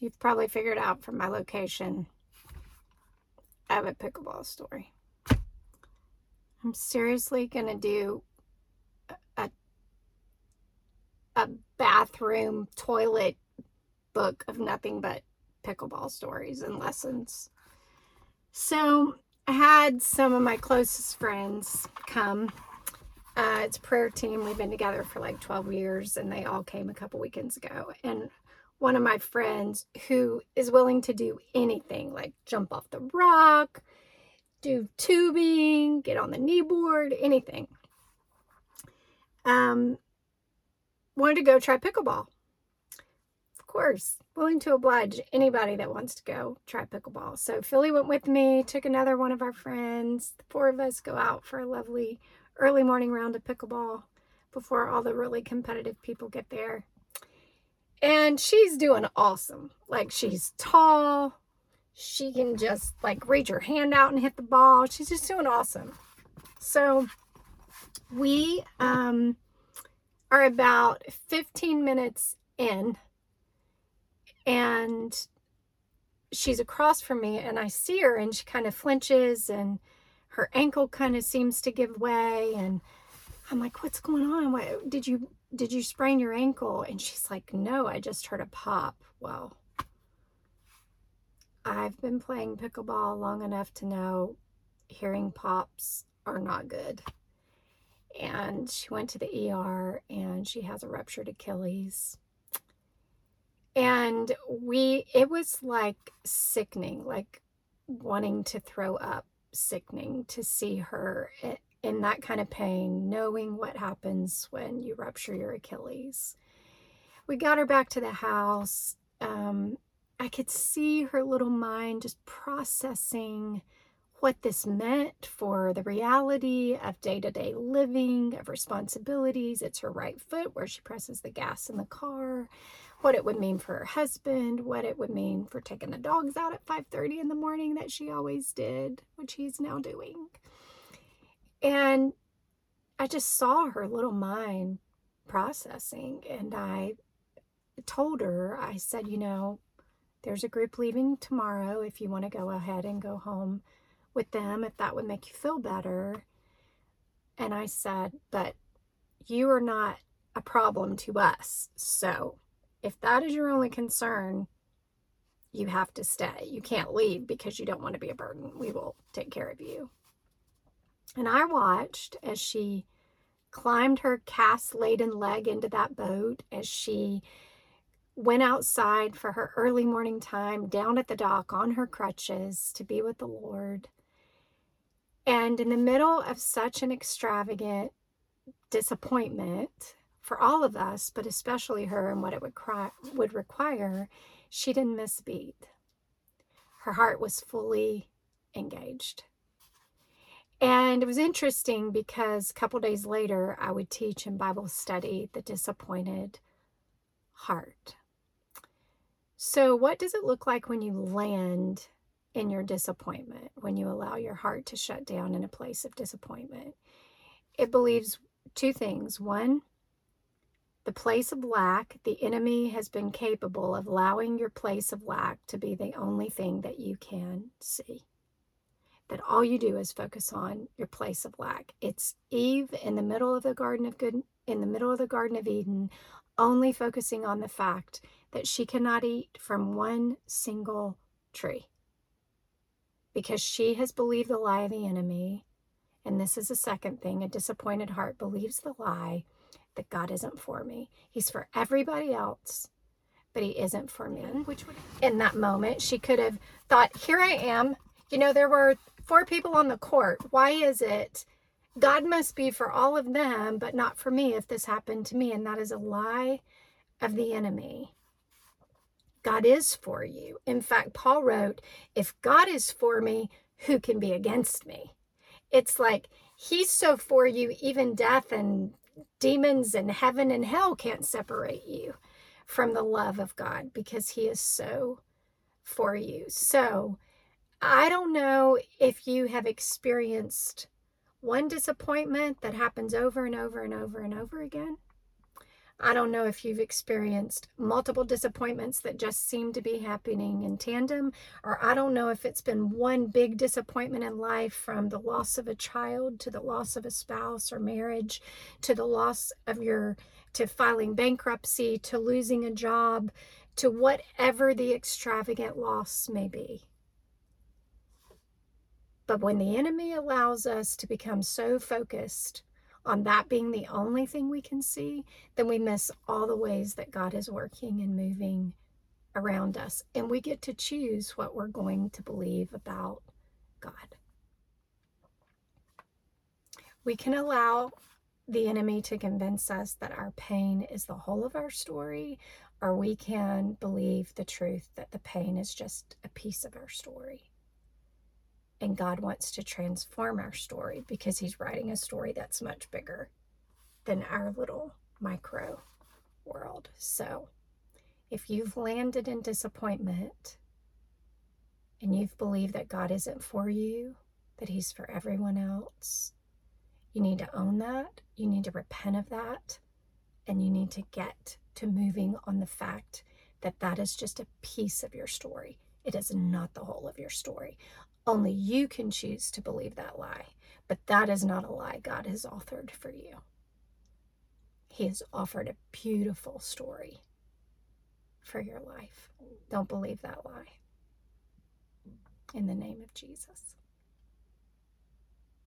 you've probably figured out from my location, I have a pickleball story. I'm seriously going to do a, a bathroom toilet book of nothing but pickleball stories and lessons. So I had some of my closest friends come. Uh, it's prayer team. We've been together for like 12 years, and they all came a couple weekends ago. And one of my friends who is willing to do anything like jump off the rock, do tubing, get on the kneeboard, anything. Um, wanted to go try pickleball. Of course, willing to oblige anybody that wants to go try pickleball. So Philly went with me, took another one of our friends. The four of us go out for a lovely early morning round of pickleball before all the really competitive people get there. And she's doing awesome. Like she's tall. She can just like reach her hand out and hit the ball. She's just doing awesome. So we um, are about 15 minutes in and she's across from me and I see her and she kind of flinches and her ankle kind of seems to give way and I'm like, what's going on? What did you did you sprain your ankle? And she's like, no, I just heard a pop. Well, I've been playing pickleball long enough to know hearing pops are not good. And she went to the ER and she has a ruptured Achilles. And we, it was like sickening, like wanting to throw up, sickening to see her in that kind of pain, knowing what happens when you rupture your Achilles. We got her back to the house. Um, I could see her little mind just processing what this meant for the reality of day to day living, of responsibilities. It's her right foot where she presses the gas in the car, what it would mean for her husband, what it would mean for taking the dogs out at 5:30 in the morning that she always did, which he's now doing. And I just saw her little mind processing and I told her, I said, you know, there's a group leaving tomorrow if you want to go ahead and go home with them, if that would make you feel better. And I said, but you are not a problem to us. So if that is your only concern, you have to stay. You can't leave because you don't want to be a burden. We will take care of you. And I watched as she climbed her cast laden leg into that boat, as she went outside for her early morning time down at the dock on her crutches to be with the Lord. And in the middle of such an extravagant disappointment for all of us, but especially her and what it would, cry, would require, she didn't miss a beat. Her heart was fully engaged. And it was interesting because a couple days later, I would teach in Bible study the disappointed heart. So, what does it look like when you land in your disappointment, when you allow your heart to shut down in a place of disappointment? It believes two things. One, the place of lack, the enemy has been capable of allowing your place of lack to be the only thing that you can see. That all you do is focus on your place of lack. It's Eve in the middle of the Garden of Good, in the middle of the Garden of Eden, only focusing on the fact that she cannot eat from one single tree because she has believed the lie of the enemy. And this is the second thing a disappointed heart believes the lie that God isn't for me. He's for everybody else, but He isn't for me. Which would, in that moment, she could have thought, Here I am. You know, there were four people on the court. Why is it God must be for all of them, but not for me if this happened to me? And that is a lie of the enemy. God is for you. In fact, Paul wrote, If God is for me, who can be against me? It's like he's so for you, even death and demons and heaven and hell can't separate you from the love of God because he is so for you. So I don't know if you have experienced one disappointment that happens over and over and over and over again. I don't know if you've experienced multiple disappointments that just seem to be happening in tandem, or I don't know if it's been one big disappointment in life from the loss of a child to the loss of a spouse or marriage to the loss of your, to filing bankruptcy to losing a job to whatever the extravagant loss may be. But when the enemy allows us to become so focused on that being the only thing we can see, then we miss all the ways that God is working and moving around us. And we get to choose what we're going to believe about God. We can allow the enemy to convince us that our pain is the whole of our story, or we can believe the truth that the pain is just a piece of our story. And God wants to transform our story because He's writing a story that's much bigger than our little micro world. So, if you've landed in disappointment and you've believed that God isn't for you, that He's for everyone else, you need to own that. You need to repent of that. And you need to get to moving on the fact that that is just a piece of your story. It is not the whole of your story. Only you can choose to believe that lie. But that is not a lie God has authored for you. He has offered a beautiful story for your life. Don't believe that lie. In the name of Jesus.